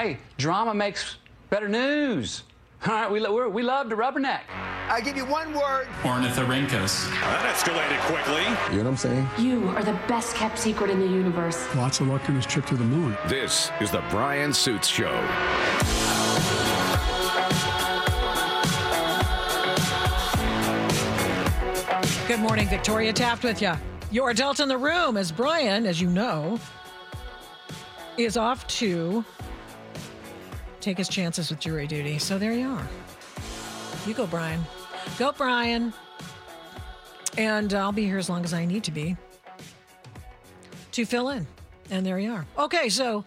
Hey, drama makes better news. All right, we, we're, we love to rubberneck. I give you one word. Ornithorhynchus. That escalated quickly. You know what I'm saying? You are the best kept secret in the universe. Lots of luck on his trip to the moon. This is the Brian Suits Show. Good morning, Victoria Taft with you. Your adult in the room as Brian, as you know, is off to take his chances with jury duty. So there you are. You go, Brian. Go, Brian. And I'll be here as long as I need to be to fill in. And there you are. Okay, so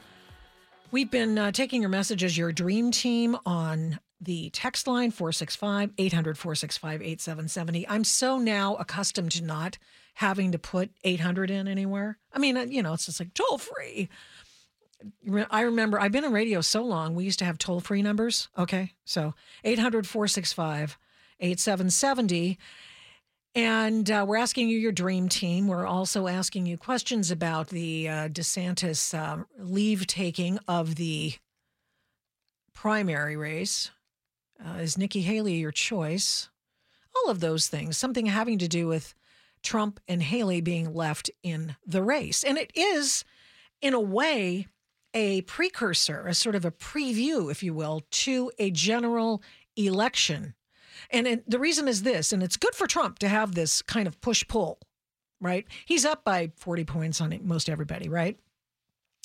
we've been uh, taking your messages, your dream team on the text line 465 800 465 8770. I'm so now accustomed to not having to put 800 in anywhere. I mean, uh, you know, it's just like toll free. I remember I've been in radio so long, we used to have toll free numbers. Okay. So 800 465 8770. And uh, we're asking you your dream team. We're also asking you questions about the uh, DeSantis uh, leave taking of the primary race. Uh, is Nikki Haley your choice? All of those things, something having to do with Trump and Haley being left in the race. And it is, in a way, a precursor, a sort of a preview, if you will, to a general election. And it, the reason is this, and it's good for Trump to have this kind of push pull, right? He's up by 40 points on most everybody, right?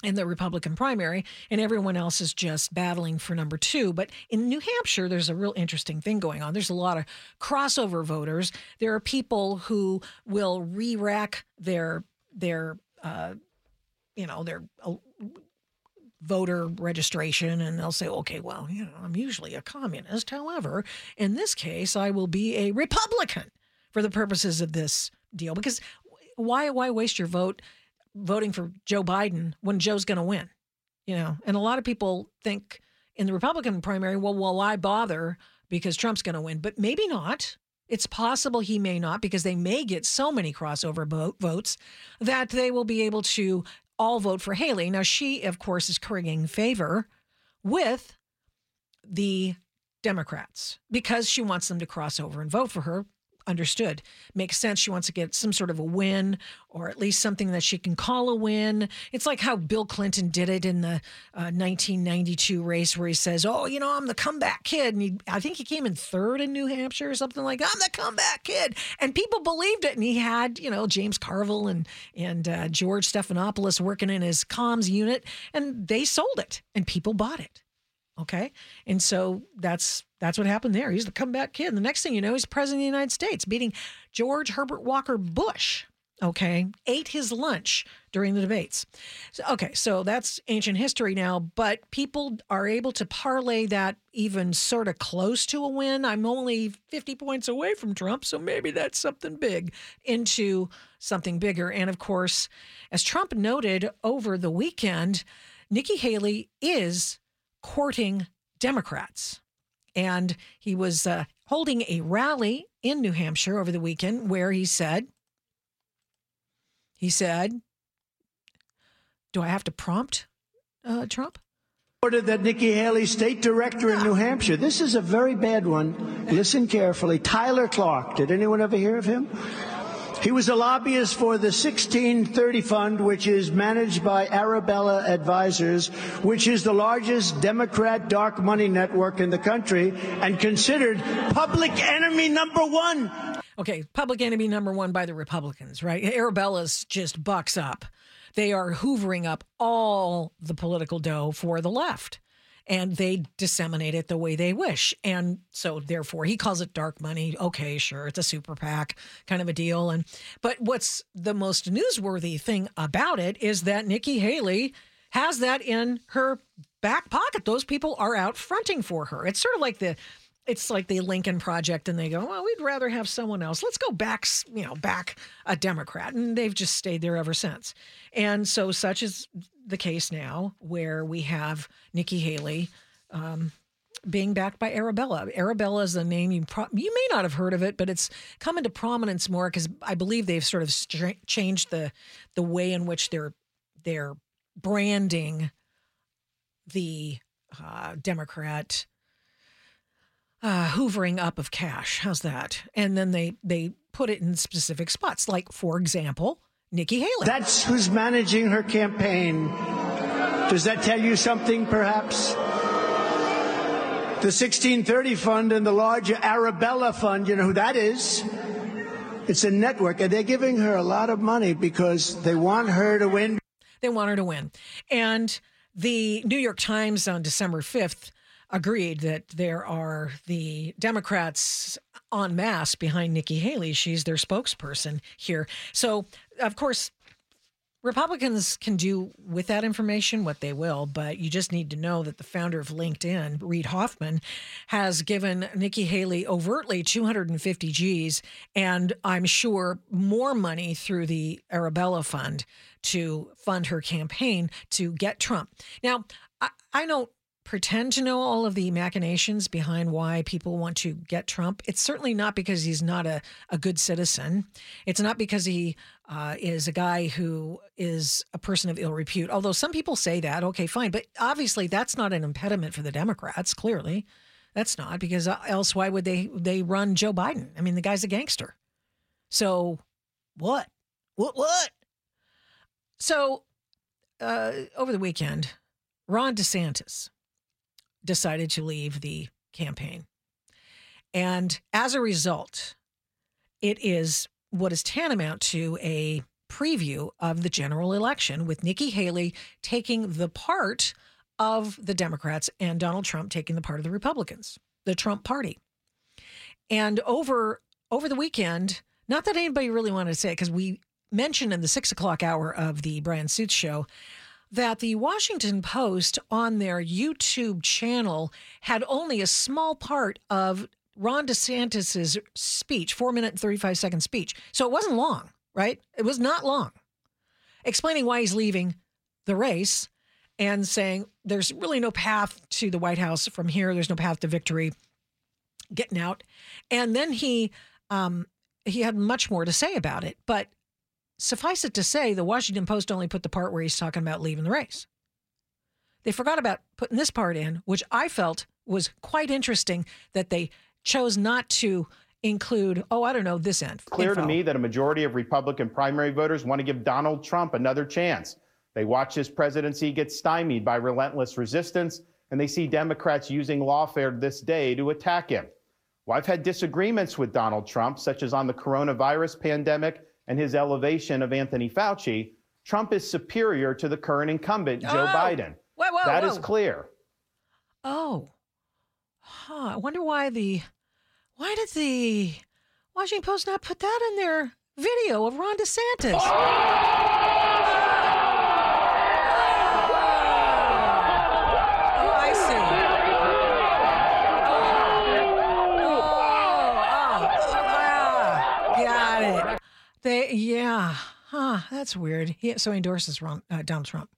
in the Republican primary, and everyone else is just battling for number two. But in New Hampshire, there's a real interesting thing going on. There's a lot of crossover voters. There are people who will re-rack their their uh, you know their uh, voter registration, and they'll say, "Okay, well, you know, I'm usually a communist. However, in this case, I will be a Republican for the purposes of this deal." Because why why waste your vote? voting for Joe Biden when Joe's going to win, you know. And a lot of people think in the Republican primary, well, well, why bother because Trump's going to win? But maybe not. It's possible he may not because they may get so many crossover votes that they will be able to all vote for Haley. Now, she, of course, is currying favor with the Democrats because she wants them to cross over and vote for her understood. Makes sense. She wants to get some sort of a win or at least something that she can call a win. It's like how Bill Clinton did it in the uh, 1992 race where he says, Oh, you know, I'm the comeback kid. And he, I think he came in third in New Hampshire or something like I'm the comeback kid. And people believed it. And he had, you know, James Carville and, and uh, George Stephanopoulos working in his comms unit and they sold it and people bought it. Okay. And so that's that's what happened there. He's the comeback kid. The next thing you know, he's president of the United States, beating George Herbert Walker Bush. Okay. Ate his lunch during the debates. So, okay. So that's ancient history now, but people are able to parlay that even sort of close to a win. I'm only 50 points away from Trump. So maybe that's something big into something bigger. And of course, as Trump noted over the weekend, Nikki Haley is courting Democrats. And he was uh, holding a rally in New Hampshire over the weekend where he said, he said, do I have to prompt uh, Trump? Ordered that Nikki Haley, state director in New Hampshire. This is a very bad one. Listen carefully. Tyler Clark. Did anyone ever hear of him? He was a lobbyist for the 1630 Fund, which is managed by Arabella Advisors, which is the largest Democrat dark money network in the country and considered public enemy number one. Okay, public enemy number one by the Republicans, right? Arabella's just bucks up. They are hoovering up all the political dough for the left and they disseminate it the way they wish. And so therefore he calls it dark money. Okay, sure, it's a super PAC kind of a deal. And but what's the most newsworthy thing about it is that Nikki Haley has that in her back pocket. Those people are out fronting for her. It's sort of like the it's like the Lincoln Project, and they go, "Well, we'd rather have someone else. Let's go back, you know, back a Democrat," and they've just stayed there ever since. And so, such is the case now, where we have Nikki Haley um, being backed by Arabella. Arabella is a name you pro- you may not have heard of it, but it's come into prominence more because I believe they've sort of stra- changed the the way in which they're they're branding the uh, Democrat uh, hoovering up of cash. How's that? And then they they put it in specific spots, like for example, Nikki Haley. That's who's managing her campaign. Does that tell you something, perhaps? The 1630 Fund and the larger Arabella Fund, you know who that is? It's a network, and they're giving her a lot of money because they want her to win. They want her to win. And the New York Times on December 5th agreed that there are the Democrats en masse behind Nikki Haley. She's their spokesperson here. So, of course, Republicans can do with that information what they will, but you just need to know that the founder of LinkedIn, Reid Hoffman, has given Nikki Haley overtly 250 G's and I'm sure more money through the Arabella Fund to fund her campaign to get Trump. Now, I, I don't pretend to know all of the machinations behind why people want to get Trump. It's certainly not because he's not a, a good citizen. It's not because he uh, is a guy who is a person of ill repute, although some people say that. Okay, fine. But obviously, that's not an impediment for the Democrats, clearly. That's not because uh, else why would they they run Joe Biden? I mean, the guy's a gangster. So what? What what? So uh, over the weekend, Ron DeSantis decided to leave the campaign. And as a result, it is what is tantamount to a preview of the general election with Nikki Haley taking the part of the Democrats and Donald Trump taking the part of the Republicans, the Trump party. And over over the weekend, not that anybody really wanted to say it, because we mentioned in the six o'clock hour of the Brian Suits show that the Washington Post on their YouTube channel had only a small part of Ron DeSantis's speech, four minute and 35 second speech. So it wasn't long, right? It was not long. Explaining why he's leaving the race and saying there's really no path to the White House from here. There's no path to victory, getting out. And then he, um, he had much more to say about it. But suffice it to say, the Washington Post only put the part where he's talking about leaving the race. They forgot about putting this part in, which I felt was quite interesting that they chose not to include, oh, I don't know, this end. Clear info. to me that a majority of Republican primary voters want to give Donald Trump another chance. They watch his presidency get stymied by relentless resistance, and they see Democrats using lawfare this day to attack him. Well, I've had disagreements with Donald Trump, such as on the coronavirus pandemic and his elevation of Anthony Fauci. Trump is superior to the current incumbent, Joe Oh! Biden. Whoa, whoa, That is whoa. clear. Oh, huh. I wonder why the, why did the Washington Post not put that in their video of Ron DeSantis? Oh, I see. Oh, oh, oh, ah, got it. They, yeah, huh? That's weird. He, so he endorses Ron, uh, Donald Trump.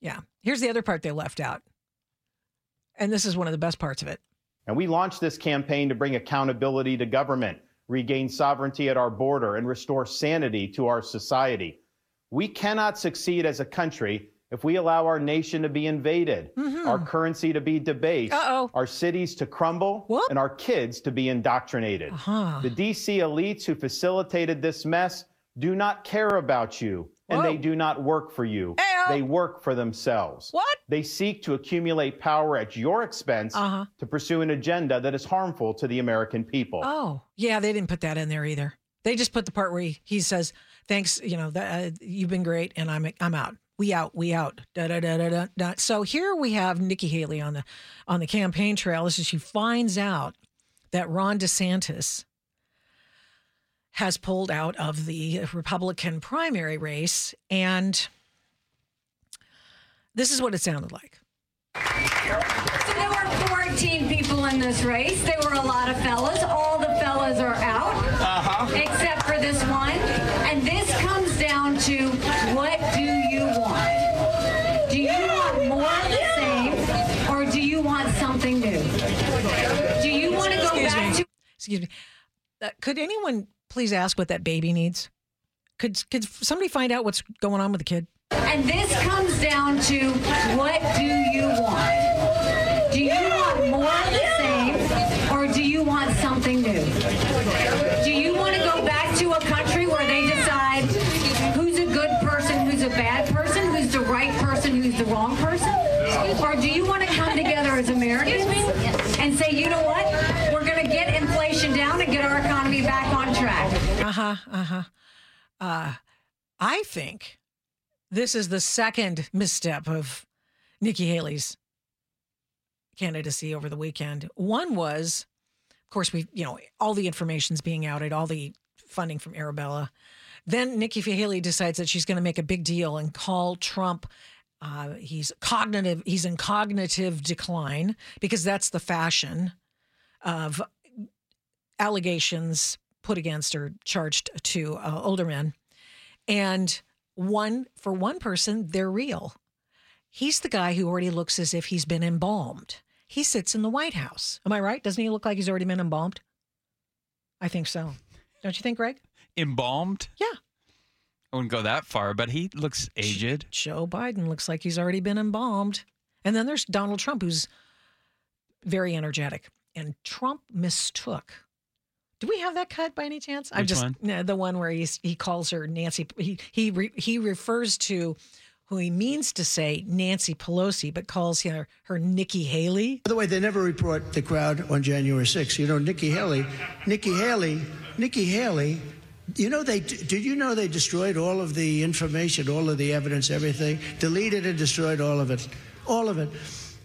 Yeah. Here's the other part they left out. And this is one of the best parts of it. And we launched this campaign to bring accountability to government, regain sovereignty at our border, and restore sanity to our society. We cannot succeed as a country if we allow our nation to be invaded, our currency to be debased, Uh-oh. our cities to crumble, and our kids to be indoctrinated. Uh-huh. The DC elites who facilitated this mess do not care about you, and they do not work for you. Hey-o. They work for themselves. What? They seek to accumulate power at your expense Uh-huh. to pursue an agenda that is harmful to the American people. Oh, yeah, they didn't put that in there either. They just put the part where he, he says, "Thanks, you know, that, uh, you've been great, and I'm I'm out. We out. We out." Da, da, da, da, da, da. So here we have Nikki Haley on the on the campaign trail. This is she finds out that Ron DeSantis has pulled out of the Republican primary race, and this is what it sounded like. So there were 14 people in this race. There were a lot of fellas. All the fellas are out, uh-huh. except for this one. And this comes down to what do you want? Do you want more of the same, or do you want something new? Do you want to go Excuse back me. to Excuse me. Uh, could anyone please ask what that baby needs? Could could somebody find out what's going on with the kid? And this comes down to what do you want? Do you want more of the same or do you want something new? Do you want to go back to a country where they decide who's a good person, who's a bad person, who's the right person, who's the wrong person? Or do you want to come together as Americans and say, you know what? We're going to get inflation down and get our economy back on track. Uh Uh huh. Uh, I think this is the second misstep of Nikki Haley's candidacy over the weekend. One was, of course, we you know all the information's being outed, all the funding from Arabella. Then Nikki Haley decides that she's going to make a big deal and call Trump. Uh, he's cognitive. He's in cognitive decline because that's the fashion of allegations put against or charged to uh, older men. And one for one person, they're real. He's the guy who already looks as if he's been embalmed. He sits in the White House. Am I right? Doesn't he look like he's already been embalmed? I think so. Don't you think, Greg? Embalmed? Yeah. I wouldn't go that far, but he looks aged. Joe Biden looks like he's already been embalmed. And then there's Donald Trump, who's very energetic. And Trump mistook. Do we have that cut by any chance? I Which just one? No, the one where he's, he calls her Nancy. He he re, he refers to who he means to say Nancy Pelosi, but calls her her Nikki Haley. By the way, they never report the crowd on January 6th. You know, Nikki Haley, Nikki Haley, Nikki Haley. You know, they did you know they destroyed all of the information, all of the evidence, everything, deleted and destroyed all of it, all of it,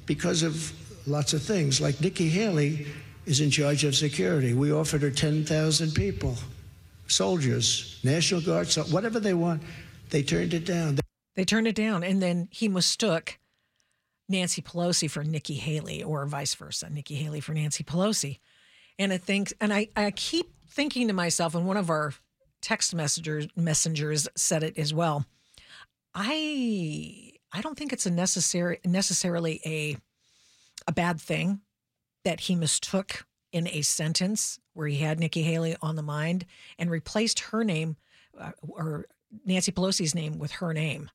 because of lots of things. Like Nikki Haley is in charge of security. We offered her 10,000 people, soldiers, National Guard, so whatever they want. They turned it down. They turned it down, and then he mistook Nancy Pelosi for Nikki Haley, or vice versa, Nikki Haley for Nancy Pelosi. And I think, and I, I keep thinking to myself, and one of our text messengers messengers said it as well. I I don't think it's a necessary necessarily a a bad thing that he mistook in a sentence where he had Nikki Haley on the mind and replaced her name uh, or Nancy Pelosi's name with her name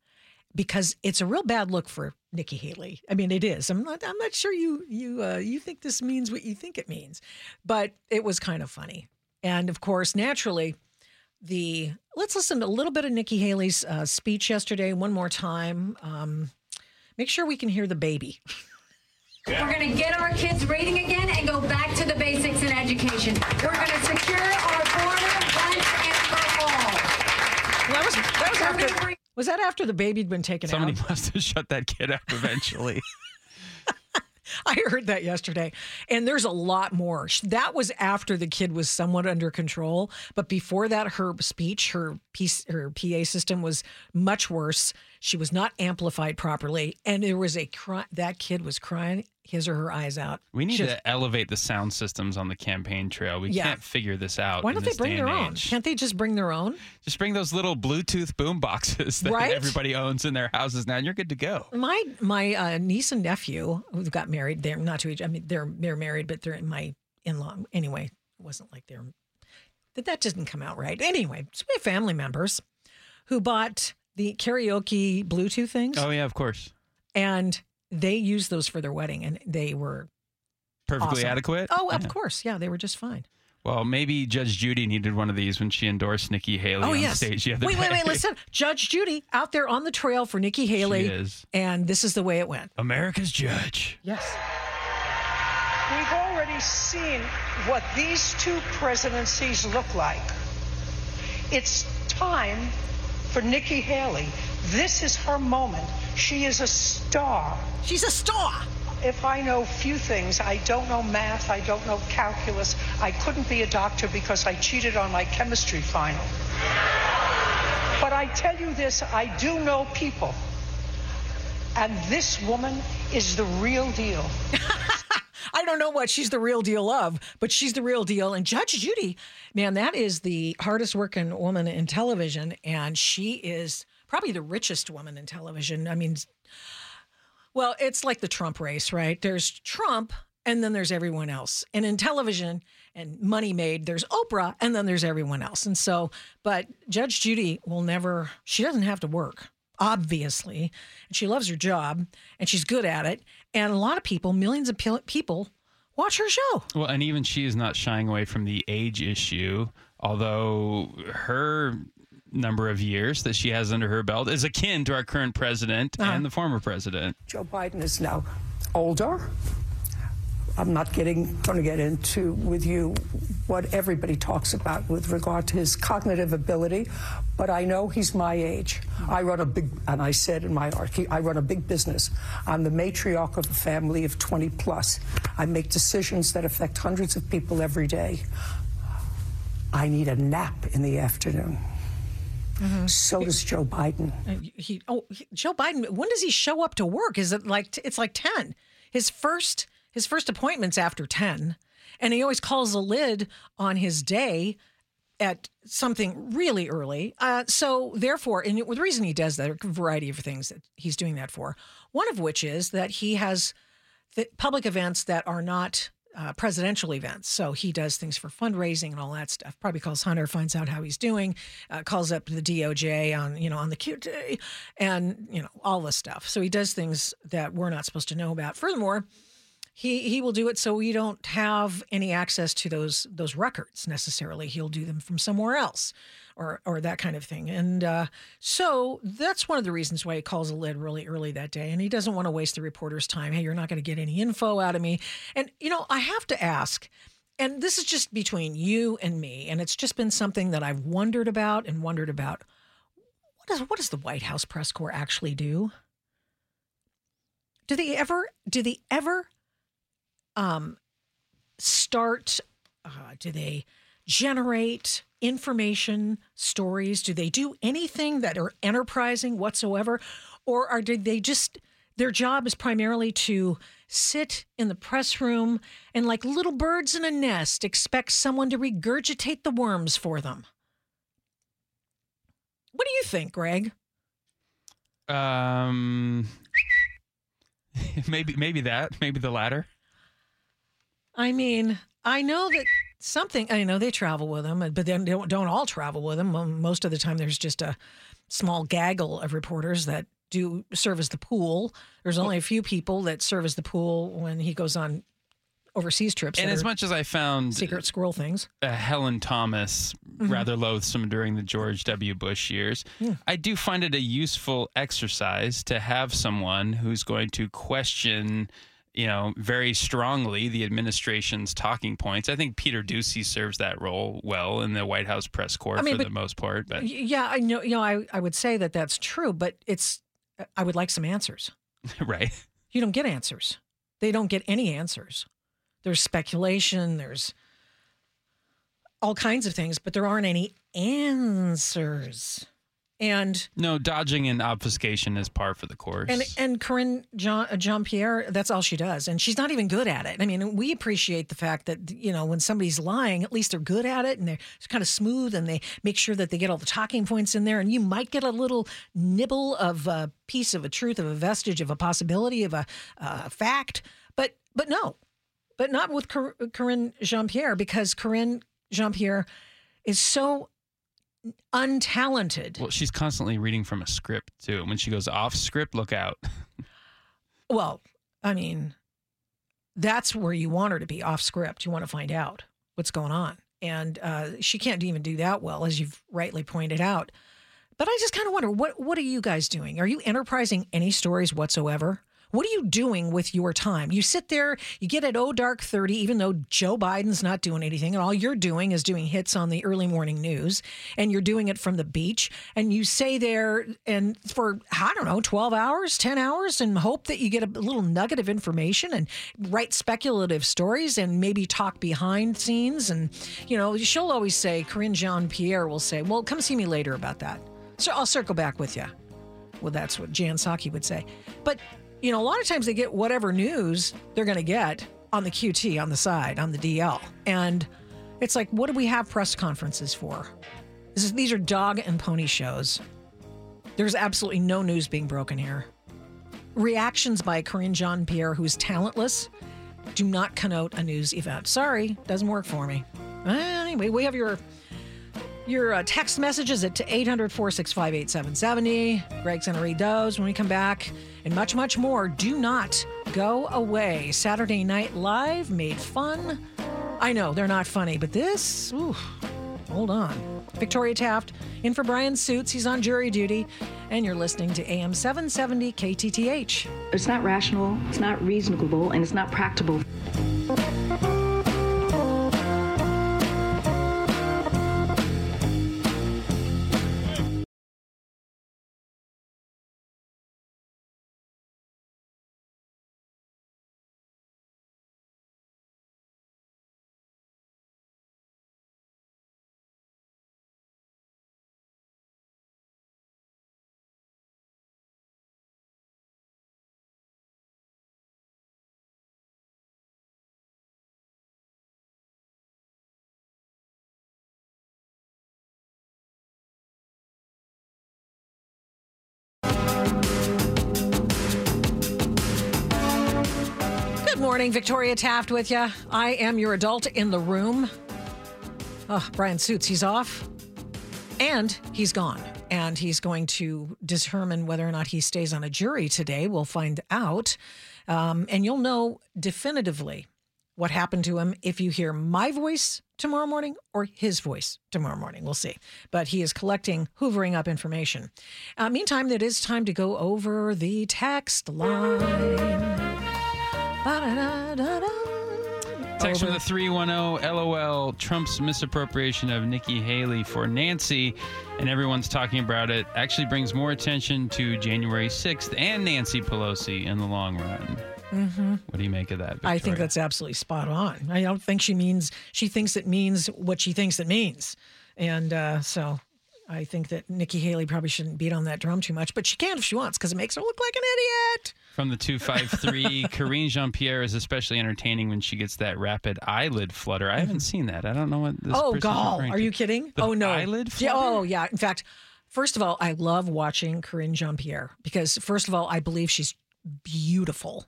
because it's a real bad look for Nikki Haley. I mean, it is. I'm not. I'm not sure you you uh, you think this means what you think it means, but it was kind of funny. And of course, naturally, the let's listen to a little bit of Nikki Haley's uh, speech yesterday one more time. Um, make sure we can hear the baby. We're going to get our kids reading again and go back to the basics in education. We're going to secure our border once and for all. That was that was after. bring- Was that after the baby'd been taken Somebody out? must have shut that kid up eventually. I heard that yesterday. And there's a lot more. That was after the kid was somewhat under control. But before that, her speech, her piece, her PA system was much worse. She was not amplified properly. And there was a cry. That kid was crying his or her eyes out. We need Just- to elevate the sound systems on the campaign trail. We Yeah. can't figure this out. Why don't they bring their own? age. Can't they just bring their own? Just bring those little Bluetooth boom boxes that Right? everybody owns in their houses now, and you're good to go. My my uh, niece and nephew who got married. They're not to each. I mean, they're they're married, but they're in my in law. Anyway, it wasn't like they're that that didn't come out right. Anyway, so we have family members who bought the karaoke Bluetooth things, Oh yeah, of course. and they used those for their wedding, and they were Perfectly awesome. adequate. Oh, of Yeah. course, yeah, they were just fine. Well, maybe Judge Judy needed one of these when she endorsed Nikki Haley Oh on yes. stage the other wait, day. wait, wait. Listen, Judge Judy out there on the trail for Nikki Haley, She is and this is the way it went. America's judge. Yes. We've already seen what these two presidencies look like. It's time for Nikki Haley. This is her moment. She is a star. She's a star. If I know few things, I don't know math, I don't know calculus. I couldn't be a doctor because I cheated on my chemistry final. But I tell you this, I do know people. And this woman is the real deal. I don't know what she's the real deal of, but she's the real deal. And Judge Judy, man, that is the hardest working woman in television. And she is probably the richest woman in television. I mean, well, it's like the Trump race, right? There's Trump and then there's everyone else. And in television and money made, there's Oprah and then there's everyone else. And so, but Judge Judy will never, she doesn't have to work. obviously, and she loves her job and she's good at it. And a lot of people, millions of people, watch her show. Well, and even she is not shying away from the age issue, although her number of years that she has under her belt is akin to our current president Uh-huh. and the former president. Joe Biden is now older. I'm not getting going to get into with you what everybody talks about with regard to his cognitive ability, but I know he's my age. I run a big, and I said in my article, I run a big business. I'm the matriarch of a family of 20 plus. I make decisions that affect hundreds of people every day. I need a nap in the afternoon. So does Joe Biden. Uh, He, oh, he- Joe Biden. When does he show up to work? Is it like it's like ten? His first his first appointment's after ten, and he always calls a lid on his day at something really early. Uh, so therefore, and the reason he does that, a variety of things that he's doing that for. One of which is that he has the public events that are not uh, presidential events. So he does things for fundraising and all that stuff. Probably calls Hunter, finds out how he's doing, uh, calls up the DOJ on you know on the QT, and you know all this stuff. So he does things that we're not supposed to know about. Furthermore, he he will do it so we don't have any access to those those records necessarily. He'll do them from somewhere else, or or that kind of thing. And uh, so that's one of the reasons why he calls a lid really early that day. And he doesn't want to waste the reporter's time. Hey, you're not going to get any info out of me. And you know, I have to ask. And this is just between you and me, and it's just been something that I've wondered about and wondered about. What does what does the White House press corps actually do? Do they ever do they ever um, start? Uh, do they generate information, stories? Do they do anything that are enterprising whatsoever, or are did they just their job is primarily to sit in the press room and, like little birds in a nest, expect someone to regurgitate the worms for them? What do you think, Greg? Um, maybe maybe that, maybe the latter. I mean, I know that something. I know they travel with them, but then they don't, don't all travel with them. Most of the time, there's just a small gaggle of reporters that do serve as the pool. There's only a few people that serve as the pool when he goes on overseas trips. And as much as I found secret squirrel things, uh, Helen Thomas Mhm. rather loathsome during the George W. Bush years, Yeah. I do find it a useful exercise to have someone who's going to question, you know, very strongly the administration's talking points. I think Peter Doocy serves that role well in the White House press corps I mean, for the most part. But yeah, I know. You know, I I would say that that's true, but it's. I would like some answers. right. You don't get answers. They don't get any answers. There's speculation, there's all kinds of things, but there aren't any answers. And No, dodging and obfuscation is par for the course. and and Karine Jean Jean Pierre, that's all she does, and she's not even good at it. I mean, we appreciate the fact that you know when somebody's lying, at least they're good at it, and they're kind of smooth, and they make sure that they get all the talking points in there, and you might get a little nibble of a piece of a truth, of a vestige, of a possibility, of a uh, fact, but but no, but not with Cor- Karine Jean Pierre because Karine Jean Pierre is so untalented. well, she's constantly reading from a script too. When she goes off script, look out. Well, I mean, that's where you want her to be off script. You want to find out what's going on. And uh, she can't even do that well, as you've rightly pointed out. But I just kind of wonder what what are you guys doing? Are you enterprising any stories whatsoever? What are you doing with your time? You sit there, you get at oh dark 30, even though Joe Biden's not doing anything, and all you're doing is doing hits on the early morning news, and you're doing it from the beach, and you stay there and for I don't know, 12 hours, 10 hours, and hope that you get a little nugget of information and write speculative stories and maybe talk behind scenes. And, you know, she'll always say, Karine Jean Pierre will say, Well, come see me later about that. So I'll circle back with you. Well, that's what Jen Psaki would say. But, you know, a lot of times they get whatever news they're going to get on the QT, on the side, on the DL. And it's like, what do we have press conferences for? Is, these are dog and pony shows. There's absolutely no news being broken here. Reactions by Karine Jean Pierre, who's talentless, do not connote a news event. Sorry, doesn't work for me. Anyway, we have your your uh, text messages at 800 465 8770. Greg's going to read those when we come back, and much, much more. Do not go away. Saturday Night Live made fun. I know they're not funny, but this, ooh, hold on. Victoria Taft in for Brian Suits. He's on jury duty, and you're listening to AM 770 KTTH. It's not rational, it's not reasonable, and it's not practical. Morning, Victoria Taft with you. I am your adult in the room. Oh, Brian Suits, he's off and he's gone. And he's going to determine whether or not he stays on a jury today. We'll find out. Um, and you'll know definitively what happened to him if you hear my voice tomorrow morning or his voice tomorrow morning. We'll see. But he is collecting, hoovering up information. Uh, meantime, it is time to go over the text line. Text from the 310 LOL Trump's misappropriation of Nikki Haley for Nancy, and everyone's talking about it, actually brings more attention to January 6th and Nancy Pelosi in the long run. Mm-hmm. What do you make of that? I think that's absolutely spot on. I don't think she means she thinks it means what she thinks it means, and uh, so I think that Nikki Haley probably shouldn't beat on that drum too much, but she can if she wants because it makes her look like an idiot. From the 253, Karine Jean Pierre is especially entertaining when she gets that rapid eyelid flutter. I haven't mm-hmm. seen that. I don't know what this oh, gall! Are to. you kidding? The oh no, eyelid Yeah, oh, flutter? oh yeah. In fact, first of all, I love watching Karine Jean Pierre because first of all, I believe she's beautiful,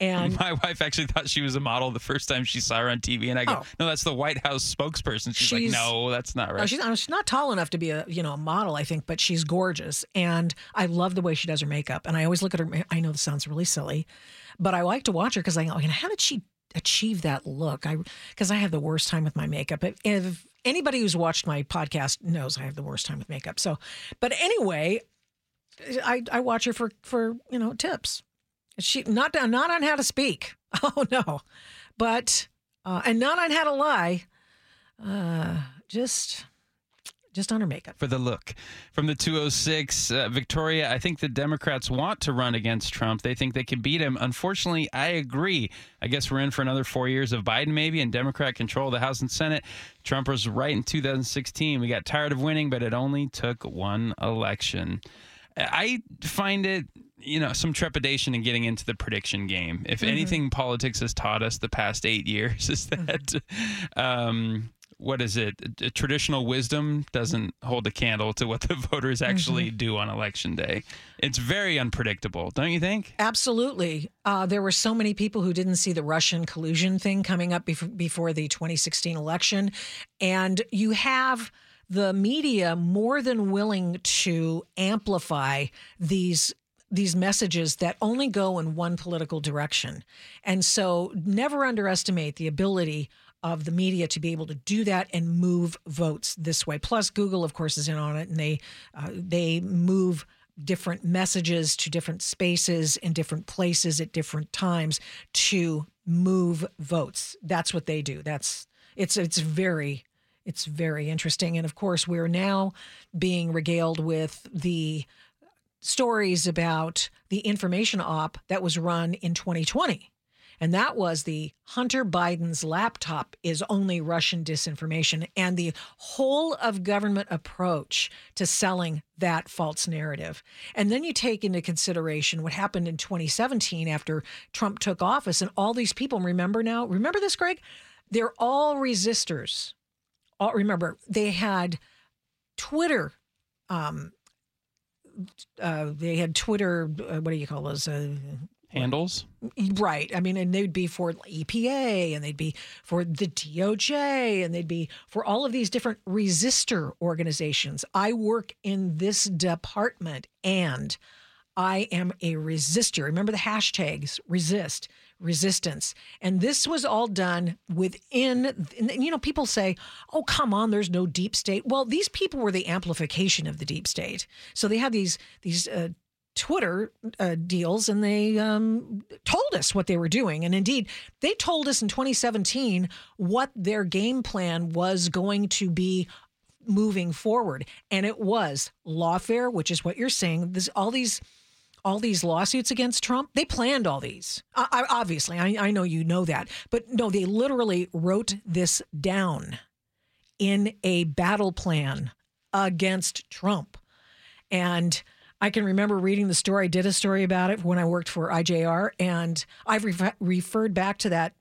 and My wife actually thought she was a model the first time she saw her on TV, and I go, Oh. "No, that's the White House spokesperson." She's, She's- like, "No, that's not right." No, she's, uh, she's not tall enough to be a you know a model, I think, but she's gorgeous, and I love the way she does her makeup. And I always look at her. I know this sounds really silly, but I like to watch her because I go, how did she achieve that look? I because I have the worst time with my makeup. If, if anybody who's watched my podcast knows, I have the worst time with makeup. So, but anyway, I I watch her for for you know tips. She not not on how to speak. Oh no, but uh, and not on how to lie. Uh, just just on her makeup. for the look. From the 206, uh, Victoria, I think the Democrats want to run against Trump. They think they can beat him. Unfortunately, I agree. I guess we're in for another four years of Biden, maybe, and Democrat control of the House and Senate. Trump was right in 2016. We got tired of winning, but it only took one election. I find it, you know, some trepidation in getting into the prediction game. If anything, politics has taught us the past eight years is that, um, what is it? Traditional wisdom doesn't hold a candle to what the voters actually do on election day. It's very unpredictable, don't you think? Absolutely. Uh, there were so many people who didn't see the Russian collusion thing coming up before, before the 2016 election. And you have the media more than willing to amplify these these messages that only go in one political direction. And so never underestimate the ability of the media to be able to do that and move votes this way. Plus Google of course is in on it and they uh, they move different messages to different spaces in different places at different times to move votes. That's what they do. That's it's it's very it's very interesting and of course we're now being regaled with the stories about the information op that was run in 2020. And that was the Hunter Biden's laptop is only Russian disinformation and the whole of government approach to selling that false narrative. And then you take into consideration what happened in 2017 after Trump took office and all these people remember now, remember this, Greg? They're all resistors. All remember, they had Twitter um, uh, they had Twitter. Uh, what do you call those? Uh, handles. Right. I mean, and they'd be for EPA and they'd be for the DOJ and they'd be for all of these different resistor organizations. I work in this department and I am a resistor. Remember the hashtags resist, resistance. And this was all done within, you know, people say, oh, come on, there's no deep state. Well, these people were the amplification of the deep state. So they had these, these, uh, Twitter uh, deals and they um, told us what they were doing. And indeed, they told us in 2017 what their game plan was going to be moving forward. And it was lawfare, which is what you're saying. This, all these all these lawsuits against Trump, they planned all these. I, I, obviously, I, I know you know that. But no, they literally wrote this down in a battle plan against Trump. And I can remember reading the story. I did a story about it when I worked for IJR, and I've re- referred back to that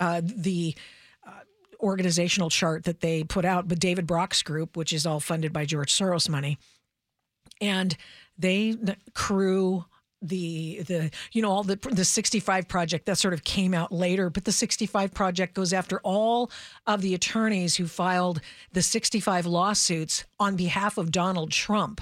uh, the uh, organizational chart that they put out, but David Brock's group, which is all funded by George Soros money, and they crew the the you know all the the 65 project that sort of came out later but the 65 project goes after all of the attorneys who filed the 65 lawsuits on behalf of Donald Trump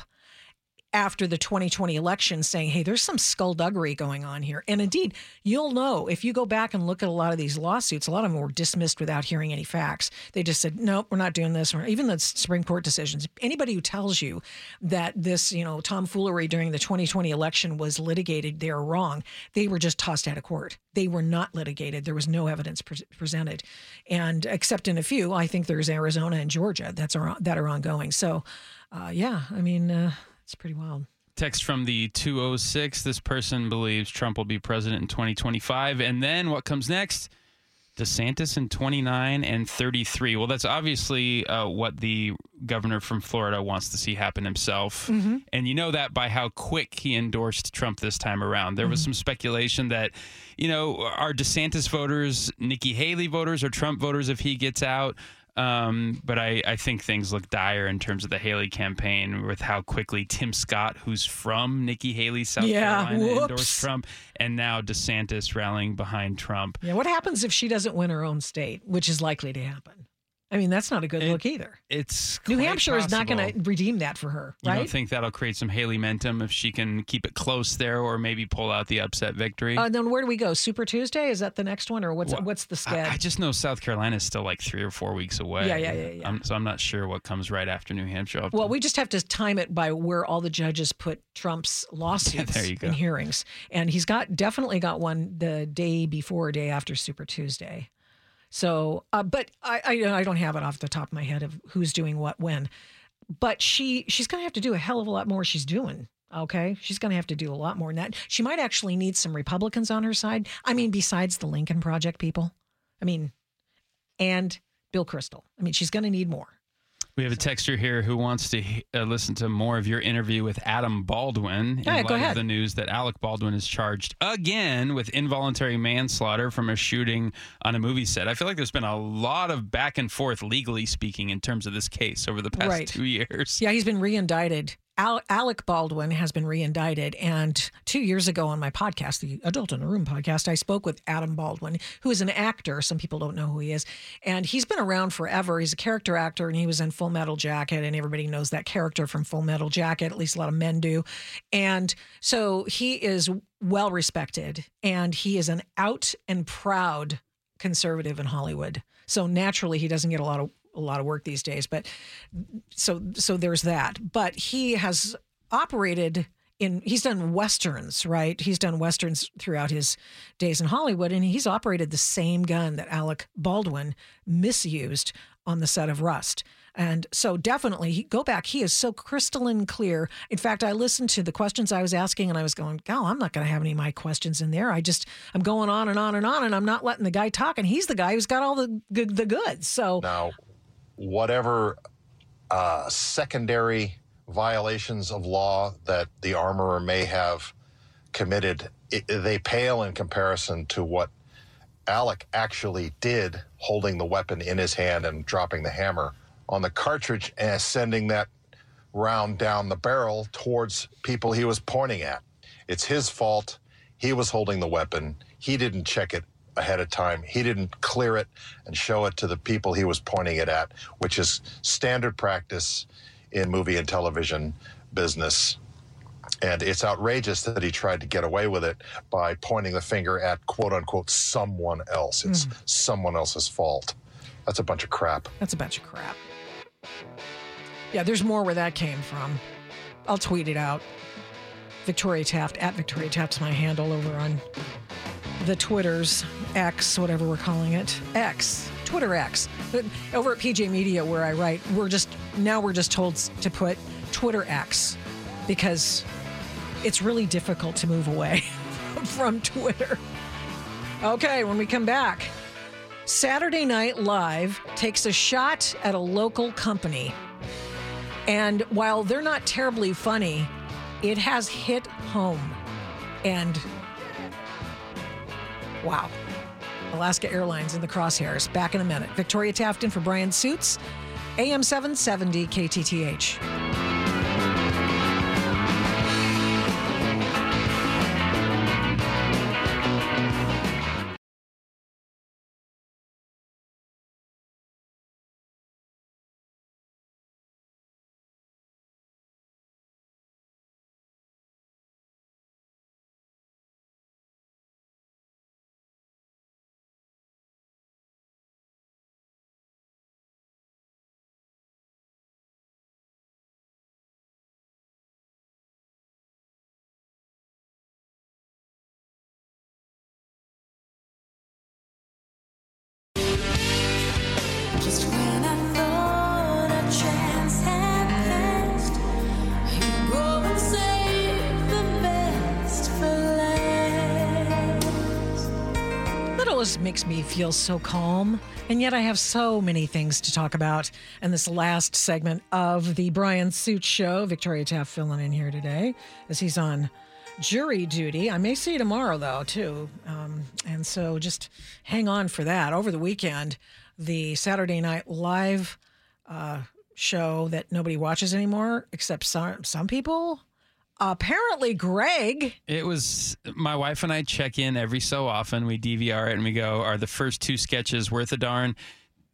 after the 2020 election saying, hey, there's some skullduggery going on here. And indeed, you'll know if you go back and look at a lot of these lawsuits, a lot of them were dismissed without hearing any facts. They just said, nope, we're not doing this. Or even the Supreme Court decisions. Anybody who tells you that this, you know, tomfoolery during the 2020 election was litigated, they're wrong. They were just tossed out of court. They were not litigated. There was no evidence pre- presented. And except in a few, I think there's Arizona and Georgia that's are, that are ongoing. So, uh, yeah, I mean, uh, it's pretty wild. Text from the 206. This person believes Trump will be president in 2025. And then what comes next? DeSantis in 29 and 33. Well, that's obviously uh, what the governor from Florida wants to see happen himself. Mm-hmm. And you know that by how quick he endorsed Trump this time around. There mm-hmm. was some speculation that, you know, are DeSantis voters Nikki Haley voters or Trump voters if he gets out? Um, but I, I think things look dire in terms of the Haley campaign with how quickly Tim Scott, who's from Nikki Haley, South yeah, Carolina, whoops. endorsed Trump, and now DeSantis rallying behind Trump. Yeah, what happens if she doesn't win her own state, which is likely to happen? I mean, that's not a good it, look either. It's New Hampshire possible. is not going to redeem that for her, right? You don't think that'll create some Haley momentum if she can keep it close there, or maybe pull out the upset victory? Uh, then where do we go? Super Tuesday is that the next one, or what's well, what's the schedule? I, I, just know South Carolina is still like three or four weeks away. Yeah, yeah, yeah. yeah. I'm, so I'm not sure what comes right after New Hampshire. Well, we just have to time it by where all the judges put Trump's lawsuits there you go. in hearings, and he's got definitely got one the day before, day after Super Tuesday. So, uh, but I, I, I don't have it off the top of my head of who's doing what when. But she she's going to have to do a hell of a lot more. She's doing okay. She's going to have to do a lot more than that. She might actually need some Republicans on her side. I mean, besides the Lincoln Project people. I mean, and Bill Kristol. I mean, she's going to need more. We have a texter here who wants to uh, listen to more of your interview with Adam Baldwin in light of the news that Alec Baldwin is charged again with involuntary manslaughter from a shooting on a movie set. I feel like there's been a lot of back and forth, legally speaking, in terms of this case over the past right. two years. Yeah, he's been reindicted Alec Baldwin has been reindicted. And two years ago on my podcast, the Adult in the Room podcast, I spoke with Adam Baldwin, who is an actor. Some people don't know who he is. And he's been around forever. He's a character actor and he was in Full Metal Jacket. And everybody knows that character from Full Metal Jacket, at least a lot of men do. And so he is well respected and he is an out and proud conservative in Hollywood. So naturally, he doesn't get a lot of a lot of work these days. But so so there's that. But he has operated in he's done westerns, right? He's done westerns throughout his days in Hollywood, and he's operated the same gun that Alec Baldwin misused on the set of Rust. And so definitely go back. He is so crystalline clear. In fact, I listened to the questions I was asking and I was going, "Gal, I'm not going to have any of my questions in there. I just I'm going on and on and on and I'm not letting the guy talk and he's the guy who's got all the good the goods." So Now, whatever uh, secondary violations of law that the armorer may have committed, it, they pale in comparison to what Alec actually did, holding the weapon in his hand and dropping the hammer on the cartridge and sending that round down the barrel towards people he was pointing at. It's his fault. He was holding the weapon. He didn't check it ahead of time. He didn't clear it and show it to the people he was pointing it at, which is standard practice in movie and television business. And it's outrageous that he tried to get away with it by pointing the finger at quote unquote someone else. It's Mm. someone else's fault. That's a bunch of crap. That's a bunch of crap. Yeah, there's more where that came from. I'll tweet it out. Victoria Taft at Victoria Taft's my handle over on the Twitters, X, whatever we're calling it. X, Twitter X. But over at PJ Media where I write, we're just now we're just told to put Twitter X because it's really difficult to move away from Twitter. Okay, when we come back, Saturday Night Live takes a shot at a local company. And while they're not terribly funny, it has hit home. And wow. Alaska Airlines in the crosshairs. Back in a minute. Victoria Taft in for Brian Suits, AM 770 KTTH. Makes me feel so calm, and yet I have so many things to talk about in this last segment of the Brian Suit Show. Victoria Taft filling in here today as he's on jury duty. I may see you tomorrow, though, too. Um, and so just hang on for that. Over the weekend, the Saturday Night Live uh, show that nobody watches anymore, except some, some people. Apparently, Greg. It was my wife and I check in every so often. We DVR it and we go, are the first two sketches worth a darn?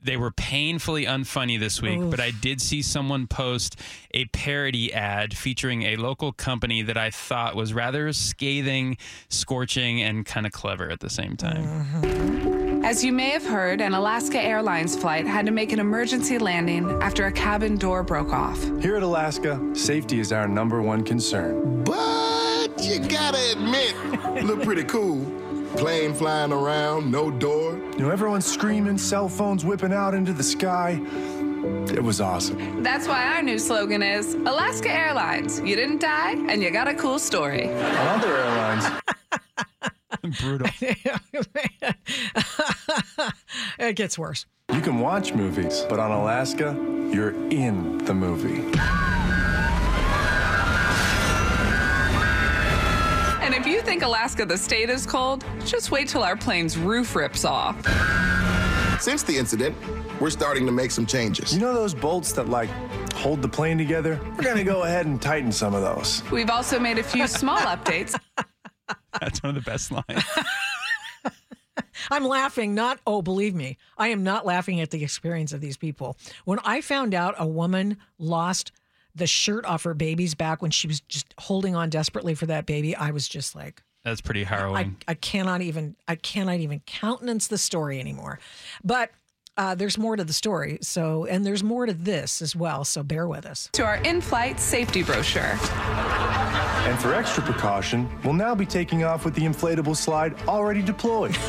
They were painfully unfunny this week, Oof. but I did see someone post a parody ad featuring a local company that I thought was rather scathing, scorching, and kind of clever at the same time. Mm-hmm. As you may have heard, an Alaska Airlines flight had to make an emergency landing after a cabin door broke off. Here at Alaska, safety is our number one concern. But you gotta admit, look pretty cool. Plane flying around, no door. You know, everyone's screaming, cell phones whipping out into the sky. It was awesome. That's why our new slogan is Alaska Airlines. You didn't die, and you got a cool story. On other airlines, Brutal. it gets worse. you can watch movies, but on Alaska, you're in the movie. And if you think Alaska the state is cold, just wait till our plane's roof rips off. Since the incident, we're starting to make some changes. You know those bolts that, like, hold the plane together? We're gonna go ahead and tighten some of those. We've also made a few small updates. That's one of the best lines. I'm laughing, not, oh, believe me, I am not laughing at the experience of these people. When I found out a woman lost the shirt off her baby's back when she was just holding on desperately for that baby, I was just like, That's pretty I, harrowing. I cannot even I cannot even countenance the story anymore. But uh, there's more to the story. So and there's more to this as well. So bear with us. to our in-flight safety brochure. And for extra precaution, we'll now be taking off with the inflatable slide already deployed.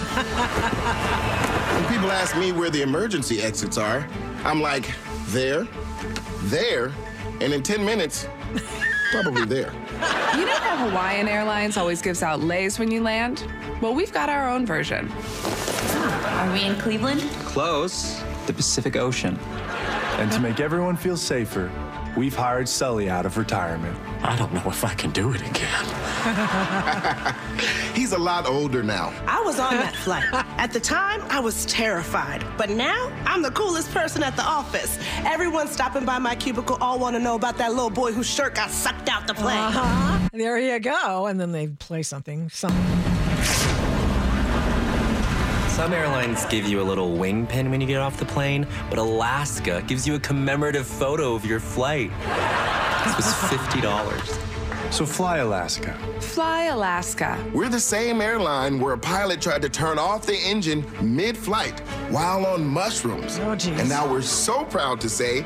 When people ask me where the emergency exits are, I'm like, there, there, and in 10 minutes, probably there. You know how Hawaiian Airlines always gives out leis when you land? Well, we've got our own version. Are we in Cleveland? Close. The Pacific Ocean. And to make everyone feel safer, we've hired Sully out of retirement. I don't know if I can do it again. He's a lot older now. I was on that flight. At the time, I was terrified. But now, I'm the coolest person at the office. Everyone stopping by my cubicle all want to know about that little boy whose shirt got sucked out the plane. Uh-huh. There you go. And then they play something. Something. Some airlines give you a little wing pin when you get off the plane, but Alaska gives you a commemorative photo of your flight. This was $50. So fly Alaska. Fly Alaska. We're the same airline where a pilot tried to turn off the engine mid flight while on mushrooms. Oh, and now we're so proud to say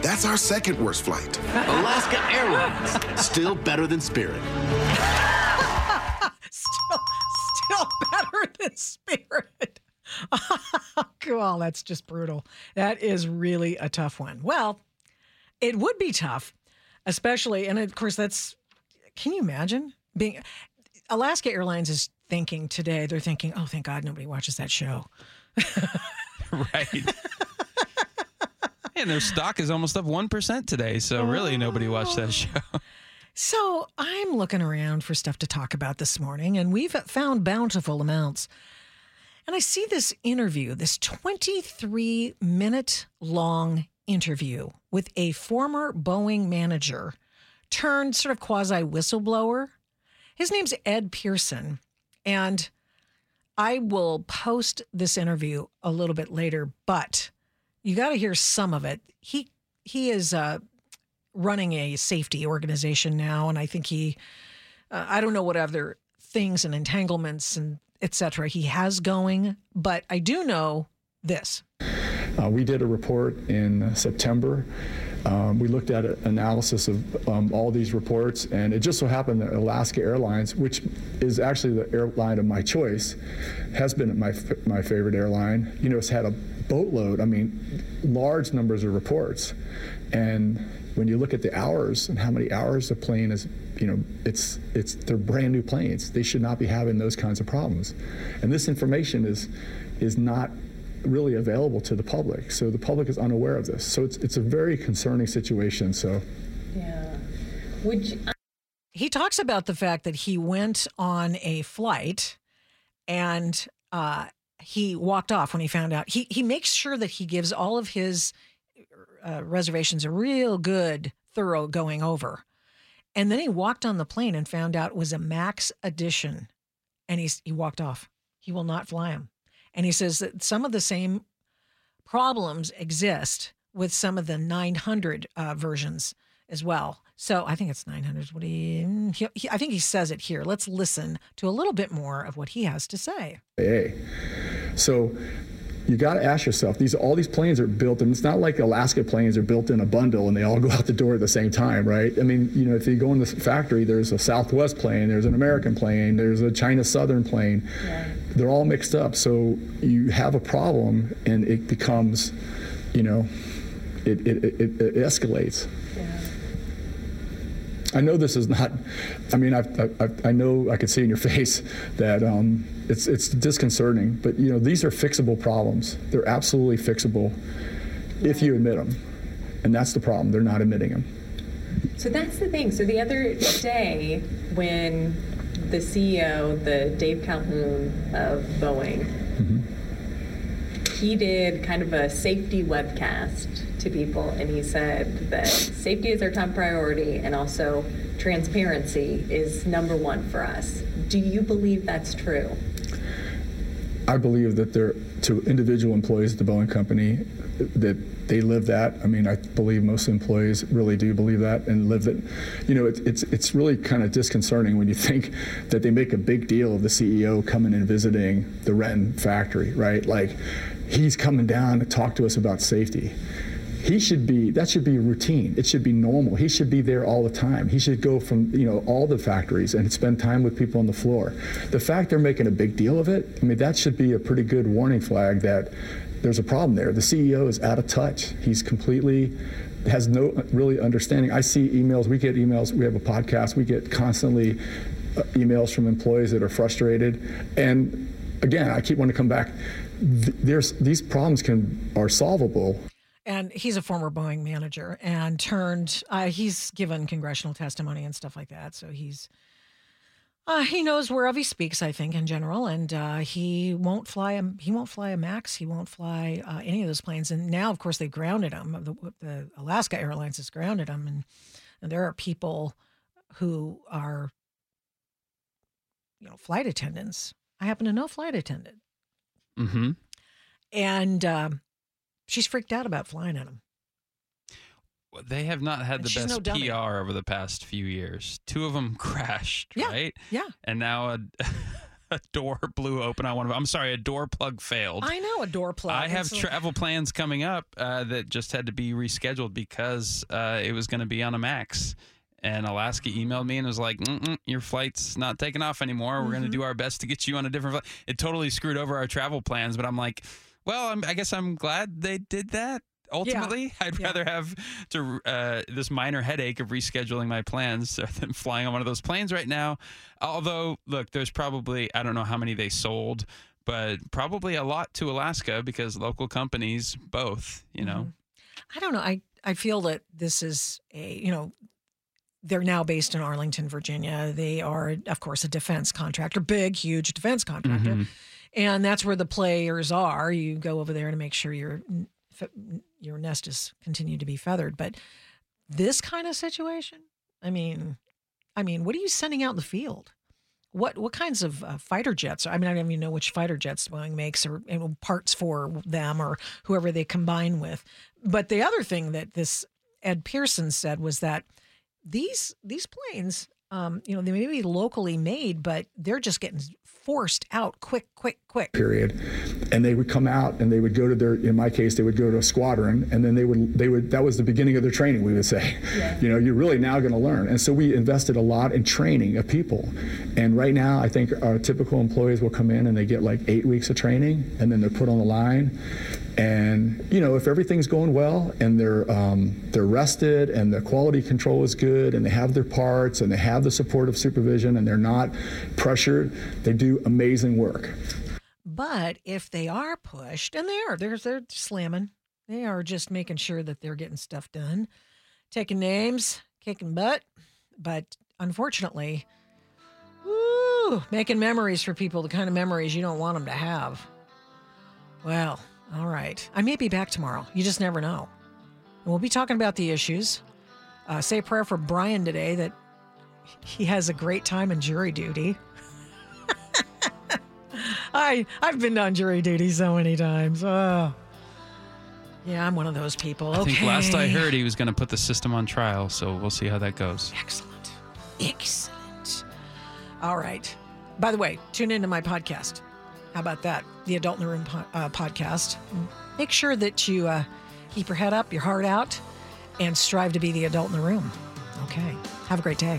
that's our second worst flight. Alaska Airlines, still better than Spirit. Spirit. well, that's just brutal. That is really a tough one. Well, it would be tough, especially, and of course, that's. Can you imagine being? Alaska Airlines is thinking today. They're thinking, "Oh, thank God, nobody watches that show." right. and their stock is almost up 1% today. So really nobody watched that oh. show. So I'm looking around for stuff to talk about this morning, and we've found bountiful amounts. And I see this interview, this 23 minute long interview with a former Boeing manager turned sort of quasi whistleblower. His name's Ed Pearson. And I will post this interview a little bit later, but you got to hear some of it. He he is uh, running a safety organization now, and I think he uh, I don't know what other things and entanglements and etc. he has going, but I do know this. Uh, we did a report in September. Um, we looked at an analysis of um, all these reports, and it just so happened that Alaska Airlines, which is actually the airline of my choice, has been my my favorite airline. You know, it's had a boatload. I mean, large numbers of reports, and when you look at the hours and how many hours the plane is, you know, it's it's they're brand new planes. They should not be having those kinds of problems, and this information is is not really available to the public. So the public is unaware of this. So it's it's a very concerning situation. So Yeah. Would you, He talks about the fact that he went on a flight and uh, he walked off when he found out. He he makes sure that he gives all of his uh, reservations a real good, thorough going over. And then he walked on the plane and found out it was a max edition, and he's he walked off. He will not fly him. And he says that some of the same problems exist with some of the 900 uh, versions as well. So I think it's 900. What he, he, I think he says it here. Let's listen to a little bit more of what he has to say. AA. So you got to ask yourself these all these planes are built and it's not like alaska planes are built in a bundle and they all go out the door at the same time right? I mean you know if you go in the factory there's a southwest plane there's an american plane there's a china southern plane. They're all mixed up so you have a problem and it becomes you know it, it, it, it escalates I know this is not. I mean, I've, I, I know I could see in your face that um, it's it's disconcerting. But you know, these are fixable problems. They're absolutely fixable if you admit them, and that's the problem. They're not admitting them. so that's the thing. So the other day, when the CEO, the Dave Calhoun of Boeing, he did kind of a safety webcast to people, and he said that safety is our top priority, and also transparency is number one for us. Do you believe that's true? I believe that they're to individual employees at the Boeing company that they live that. I mean, I believe most employees really do believe that and live it. You know, it, it's it's really kind of disconcerting when you think that they make a big deal of the CEO coming and visiting the Renton factory, right? Like, he's coming down to talk to us about safety. He should be, that should be routine. It should be normal. He should be there all the time. He should go from, you know, all the factories and spend time with people on the floor. The fact they're making a big deal of it, I mean, that should be a pretty good warning flag that there's a problem there. The CEO is out of touch. He's completely has no really understanding. I see emails, we get emails, we have a podcast, we get constantly uh, emails from employees that are frustrated. And again, I keep wanting to come back. Th- There's these problems can are solvable. And he's a former Boeing manager and turned, uh, he's given congressional testimony and stuff like that. So he's, uh, he knows whereof he speaks, I think, in general. And uh, he won't fly a, he won't fly a Max. He won't fly uh, any of those planes. And now, of course, they've grounded him. The, the Alaska Airlines has grounded him. And, and there are people who are you know, flight attendants. I happen to know flight attendant, Mm-hmm. and um, she's freaked out about flying in them. They have not had And the best no. PR over the past few years. Two of them crashed, Yeah, right? yeah. And now a, a door blew open on one of them. I'm sorry, a door plug failed. I know a door plug. I have so- travel plans coming up uh, that just had to be rescheduled because uh, it was going to be on a max. And Alaska emailed me and was like, Mm-mm, "Your flight's not taking off anymore. We're going to do our best to get you on a different flight." It totally screwed over our travel plans. But I'm like, "Well, I'm, I guess I'm glad they did that." Ultimately, I'd Yeah. rather have to uh, this minor headache of rescheduling my plans than flying on one of those planes right now. Although, look, there's probably I don't know how many they sold, but probably a lot to Alaska because local companies both, you know. I don't know. I, I feel that this is a, you know, they're now based in Arlington, Virginia. They are, of course, a defense contractor, big, huge defense contractor. Mhm. And that's where the players are. You go over there to make sure your your nest is continued to be feathered. But this kind of situation, I mean, I mean, what are you sending out in the field? What what kinds of uh, fighter jets? I mean, I don't even know which fighter jets Boeing makes or you know, parts for them or whoever they combine with. But the other thing that this Ed Pearson said was that these these planes, um, you know, they may be locally made, but they're just getting forced out quick, quick, quick. period. And they would come out and they would go to their in my case they would go to a squadron and then they would they would that was the beginning of their training we would say. You know you're really now going to learn. And so we invested a lot in training of people. And right now i think our typical employees will come in and they get like eight weeks of training and then they're put on the line and you know if everything's going well and they're um, they're rested and the quality control is good and they have their parts and they have the support of supervision and they're not pressured they do amazing work But if they are pushed, and they are, they're they're slamming. They are just making sure that they're getting stuff done, taking names, kicking butt. But unfortunately, woo, making memories for people, the kind of memories you don't want them to have. Well, all right. I may be back tomorrow. You just never know. And we'll be talking about the issues. Uh, say a prayer for Brian today that he has a great time in jury duty. I I've been on jury duty so many times. Oh. Yeah, I'm one of those people. I okay. think last I heard he was going to put the system on trial, so we'll see how that goes. Excellent. Excellent. All right. By the way, tune into my podcast. How about that? The Adult in the Room po- uh, podcast. Make sure that you uh, keep your head up, your heart out, and strive to be the adult in the room. Okay. Have a great day.